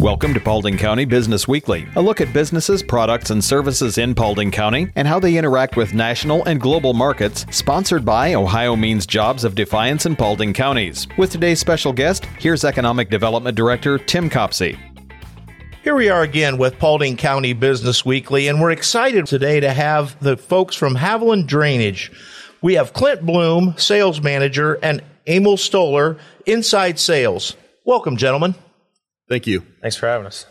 Welcome to Paulding County Business Weekly, a look at businesses, products, and services in Paulding County and how they interact with national and global markets, sponsored by Ohio Means Jobs of Defiance in Paulding Counties. With today's special guest, here's Economic Development Director Tim Copsey. Here we are again with Paulding County Business Weekly, and we're excited today to have the folks from Haviland Drainage. We have Clint Bloom, sales manager, and Emil Stoller, inside sales. Welcome, gentlemen. Thank you. Thanks for having us.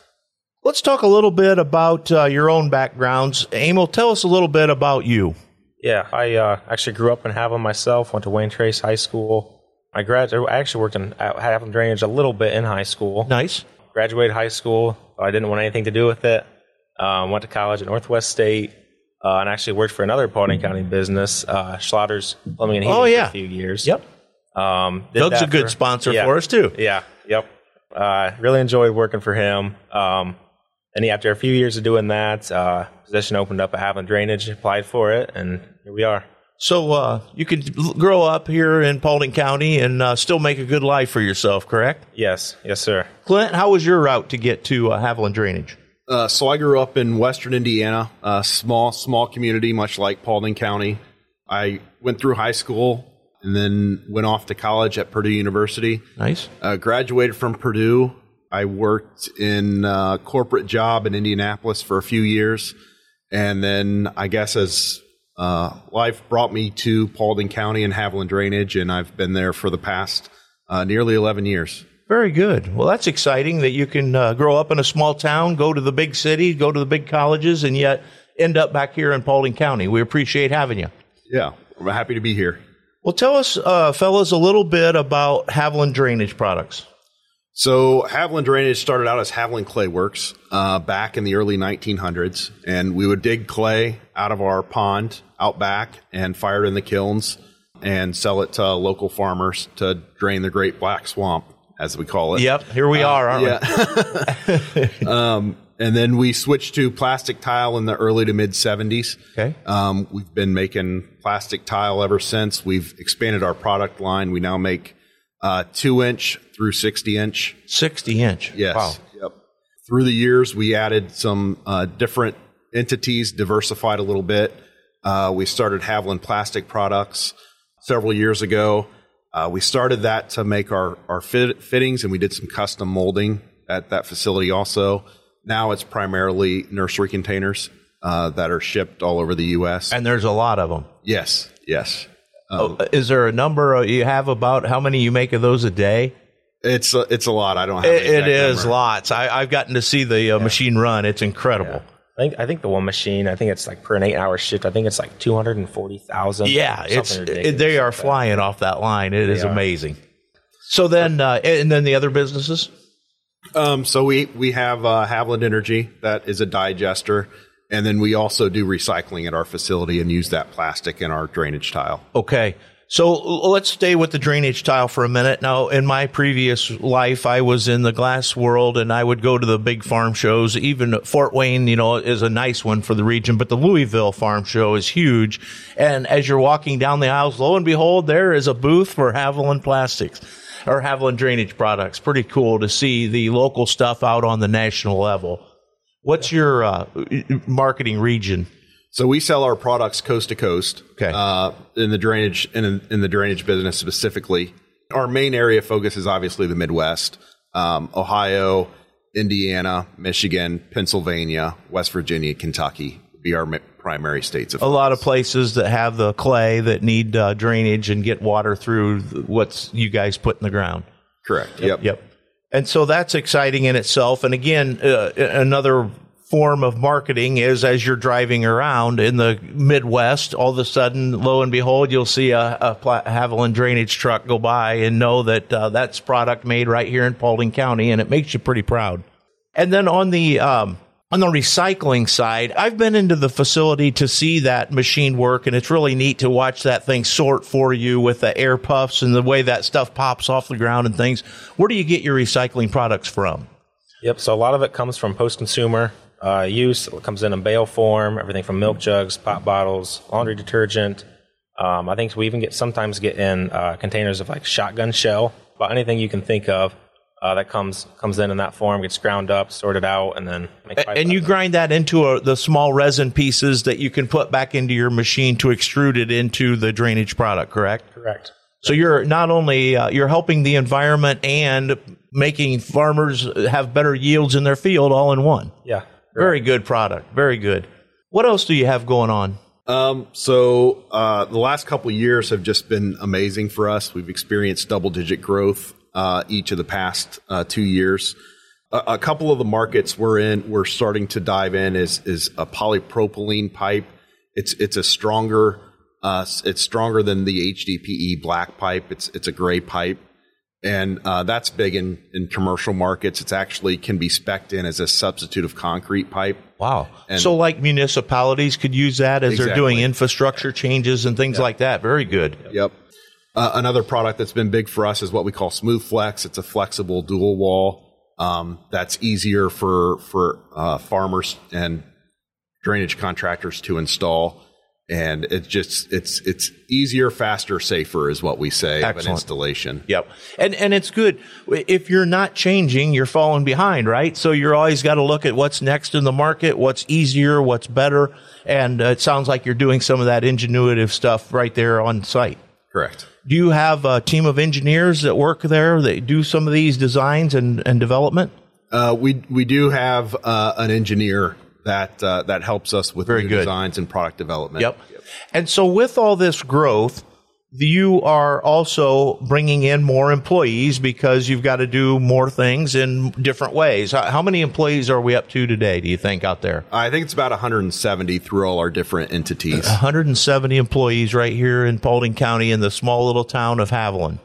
Let's talk a little bit about uh, your own backgrounds. Emil, tell us a little bit about you. Yeah, I uh, actually grew up in Haviland myself. Went to Wayne Trace High School. I grad. I actually worked in Haviland Drainage a little bit in high school. Nice. Graduated high school. I didn't want anything to do with it. Um, went to college at Northwest State. Uh, and actually worked for another Paulding County business, uh, Schlotter's Plumbing and Heating, Oh, yeah. for a few years. Yep. Um, Doug's a good for- sponsor yeah. for us, too. Yeah. Yep. Uh, really enjoyed working for him. Um, and yeah, after a few years of doing that, uh, position opened up at Haviland Drainage. Applied for it, and here we are. So uh, you can grow up here in Paulding County and uh, still make a good life for yourself, correct? Yes. Yes, sir. Clint, how was your route to get to uh, Haviland Drainage? Uh, so I grew up in Western Indiana, a small, small community, much like Paulding County. I went through high school and then went off to college at Purdue University. Nice. Uh, graduated from Purdue. I worked in a corporate job in Indianapolis for a few years, and then I guess as uh, life brought me to Paulding County and Haviland Drainage, and I've been there for the past uh, nearly 11 years. Very good. Well, that's exciting that you can uh, grow up in a small town, go to the big city, go to the big colleges, and yet end up back here in Paulding County. We appreciate having you. Yeah, I'm happy to be here. Well, tell us, uh, fellas, a little bit about Haviland Drainage products. So Haviland Drainage started out as Haviland Clay Works uh, back in the early 1900s, and we would dig clay out of our pond out back and fire it in the kilns and sell it to local farmers to drain the Great Black Swamp, as we call it. Yep, here we are, aren't yeah. um, and then we switched to plastic tile in the early to mid 70s. Okay. Um, we've been making plastic tile ever since. We've expanded our product line. We now make uh, two inch through 60 inch. 60 inch. Yes. Wow. Yep. Through the years, we added some uh, different entities, diversified a little bit. Uh, we started Haviland Plastic Products several years ago. Uh, we started that to make our, our fit, fittings, and we did some custom molding at that facility also. Now it's primarily nursery containers uh, that are shipped all over the U.S. And there's a lot of them. yes, yes. Oh, is there a number uh, you have about how many you make of those a day? It's a, it's a lot. I don't have. It, it exact is number. lots. I, I've gotten to see the uh, machine run. It's incredible. I think I think the one machine. I think it's like per an eight-hour shift. I think it's like two hundred and forty thousand. Yeah, it's it, they are flying off that line. It is are. amazing. So then, uh, and then the other businesses. Um, so we we have uh, Haviland Energy that is a digester, and then we also do recycling at our facility and use that plastic in our drainage tile. Okay. So let's stay with the drainage tile for a minute. Now, in my previous life, I was in the glass world and I would go to the big farm shows. Even Fort Wayne, you know, is a nice one for the region, but the Louisville farm show is huge. And as you're walking down the aisles, lo and behold, there is a booth for Haviland Plastics or Haviland Drainage Products. Pretty cool to see the local stuff out on the national level. What's your uh, marketing region? So we sell our products coast to coast. Okay. Uh, in the drainage in, in the drainage business specifically, our main area of focus is obviously the Midwest, um, Ohio, Indiana, Michigan, Pennsylvania, West Virginia, Kentucky would be our primary states of a lot of places that have the clay that need uh, drainage and get water through th- what's you guys put in the ground. correct. Yep. Yep. And so that's exciting in itself. And again, uh, another form of marketing is as you're driving around in the Midwest, all of a sudden, lo and behold, you'll see a, a Haviland drainage truck go by and know that uh, that's product made right here in Paulding County, and it makes you pretty proud. And then on the um, on the recycling side, I've been into the facility to see that machine work, and it's really neat to watch that thing sort for you with the air puffs and the way that stuff pops off the ground and things. Where do you get your recycling products from? Yep. So a lot of it comes from post-consumer uh, use. It comes in in bale form. Everything from milk jugs, pop bottles, laundry detergent. Um, I think we even get sometimes get in uh, containers of like shotgun shell. About anything you can think of. Uh, that comes comes in in that form, gets ground up, sorted out, and then make pipe And you out. grind that into a, the small resin pieces that you can put back into your machine to extrude it into the drainage product, correct? correct. So you're not only uh, you're helping the environment and making farmers have better yields in their field all in one. Yeah. Very good product. Very good. What else do you have going on? Um, so uh, the last couple of years have just been amazing for us. We've experienced double digit growth uh, each of the past uh, two years. A, a couple of the markets we're in, we're starting to dive in is is a polypropylene pipe. It's it's a stronger, uh, it's stronger than the HDPE black pipe. It's it's a gray pipe, and uh, that's big in in commercial markets. It's actually can be spec'd in as a substitute of concrete pipe. Wow. And- so like municipalities could use that as they're doing infrastructure changes and things like that. Very good. Yep. Uh, another product that's been big for us is what we call Smooth Flex. It's a flexible dual wall um, that's easier for for uh, farmers and drainage contractors to install, and it's just it's it's easier, faster, safer is what we say of an installation. Yep. And and it's good. If you're not changing, you're falling behind, right? So you're always got to look at what's next in the market, what's easier, what's better. And uh, it sounds like you're doing some of that ingenuitive stuff right there on site. Correct. Do you have a team of engineers that work there that do some of these designs and, and development? Uh, we we do have uh, an engineer that uh, that helps us with Very good. designs and product development. Yep. And so with all this growth, you are also bringing in more employees because you've got to do more things in different ways. How many employees are we up to today, do you think, out there? I think it's about 170 through all our different entities. 170 employees right here in Paulding County in the small little town of Haviland.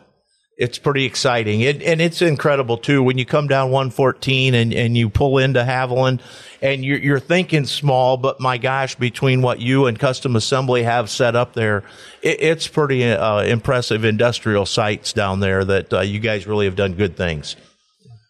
It's pretty exciting. It, and it's incredible too when you come down 114 and, and you pull into Haviland and you're, you're thinking small, but my gosh, between what you and Custom Assembly have set up there, it, it's pretty uh, impressive industrial sites down there that uh, you guys really have done good things.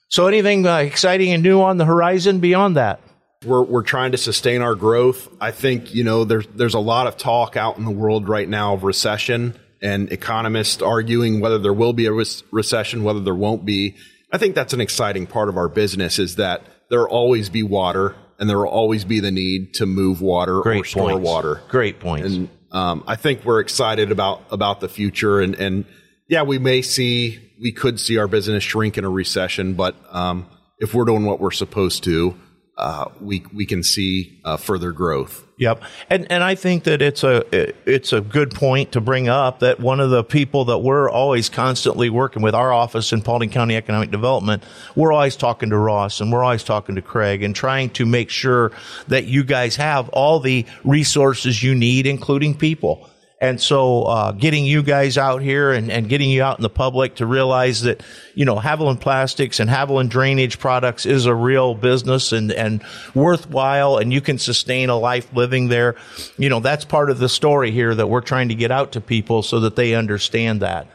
So anything uh, exciting and new on the horizon beyond that? we're we're trying to sustain our growth. I think you know there's there's a lot of talk out in the world right now of recession and economists arguing whether there will be a res- recession, whether there won't be. I think that's an exciting part of our business is that there will always be water and there will always be the need to move water or Great store points. water. Great points. And um, I think we're excited about about the future. And, and yeah, we may see we could see our business shrink in a recession, but um, if we're doing what we're supposed to, uh, we we can see uh, further growth. Yep, and and I think that it's a it's a good point to bring up that one of the people that we're always constantly working with our office in Paulding County Economic Development, we're always talking to Ross and we're always talking to Craig and trying to make sure that you guys have all the resources you need, including people. And so, uh, getting you guys out here and, and getting you out in the public to realize that, you know, Haviland Plastics and Haviland Drainage Products is a real business and, and worthwhile and you can sustain a life living there. You know, that's part of the story here that we're trying to get out to people so that they understand that.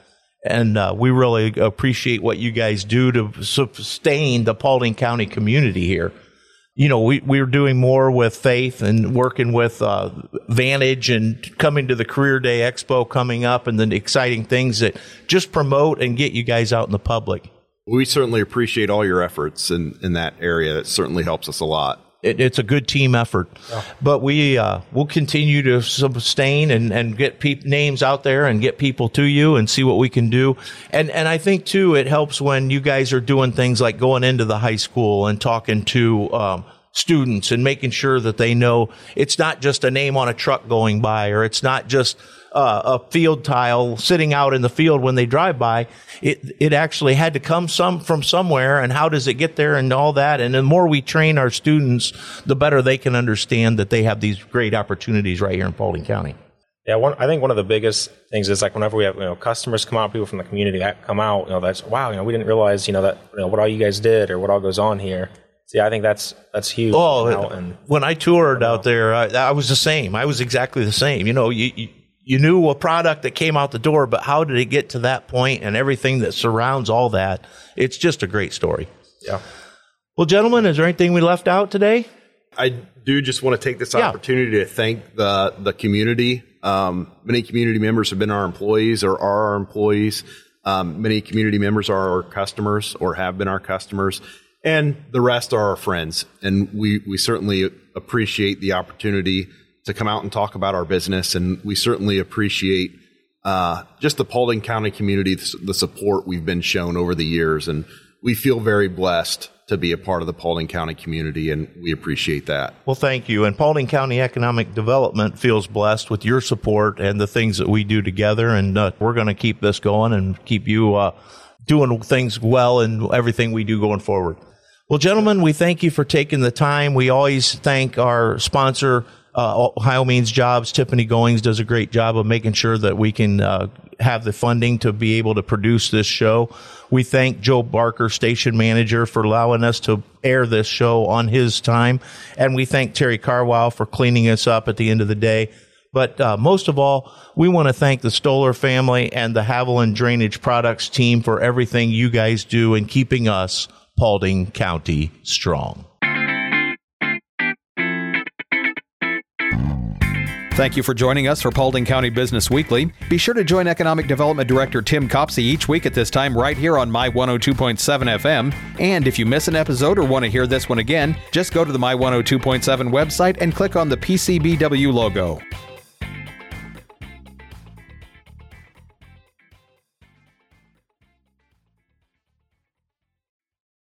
And uh, we really appreciate what you guys do to sustain the Paulding County community here you know, we, we were doing more with Faith and working with uh, Vantage and coming to the Career Day Expo coming up and the exciting things that just promote and get you guys out in the public. We certainly appreciate all your efforts in, in that area. That certainly helps us a lot. It, it's a good team effort, but we uh, will continue to sustain and, and get peop names out there and get people to you and see what we can do. And and I think too, it helps when you guys are doing things like going into the high school and talking to um, students and making sure that they know it's not just a name on a truck going by or it's not just uh, a field tile sitting out in the field when they drive by. It it actually had to come some from somewhere, and how does it get there, and all that. And the more we train our students, the better they can understand that they have these great opportunities right here in Paulding County. Yeah, one, I think one of the biggest things is like whenever we have you know customers come out, people from the community that come out, you know, that's wow, you know, we didn't realize you know that you know what all you guys did or what all goes on here. See, I think that's that's huge. Oh, and when I toured out there, I, I was the same. I was exactly the same. You know, you, you you knew a product that came out the door, but how did it get to that point and everything that surrounds all that? It's just a great story. yeah, Well, gentlemen, is there anything we left out today? I do just want to take this Yeah. opportunity to thank the the community. Um, many community members have been our employees or are our employees. Um, many community members are our customers or have been our customers, and the rest are our friends. And we, we certainly appreciate the opportunity to come out and talk about our business. And we certainly appreciate uh, just the Paulding County community, the support we've been shown over the years. And we feel very blessed to be a part of the Paulding County community, and we appreciate that. Well, thank you. And Paulding County Economic Development feels blessed with your support and the things that we do together. And uh, we're going to keep this going and keep you uh, doing things well and everything we do going forward. Well, gentlemen, we thank you for taking the time. We always thank our sponsor, uh, Ohio Means Jobs. Tiffany Goings does a great job of making sure that we can uh, have the funding to be able to produce this show. We thank Joe Barker, station manager, for allowing us to air this show on his time. And we thank Terry Carwile for cleaning us up at the end of the day. But uh, most of all, we want to thank the Stoller family and the Haviland Drainage Products team for everything you guys do in keeping us, Paulding County, strong. Thank you for joining us for Paulding County Business Weekly. Be sure to join Economic Development Director Tim Copsey each week at this time right here on My 102.7 FM. And if you miss an episode or want to hear this one again, just go to the My 102.7 website and click on the PCBW logo.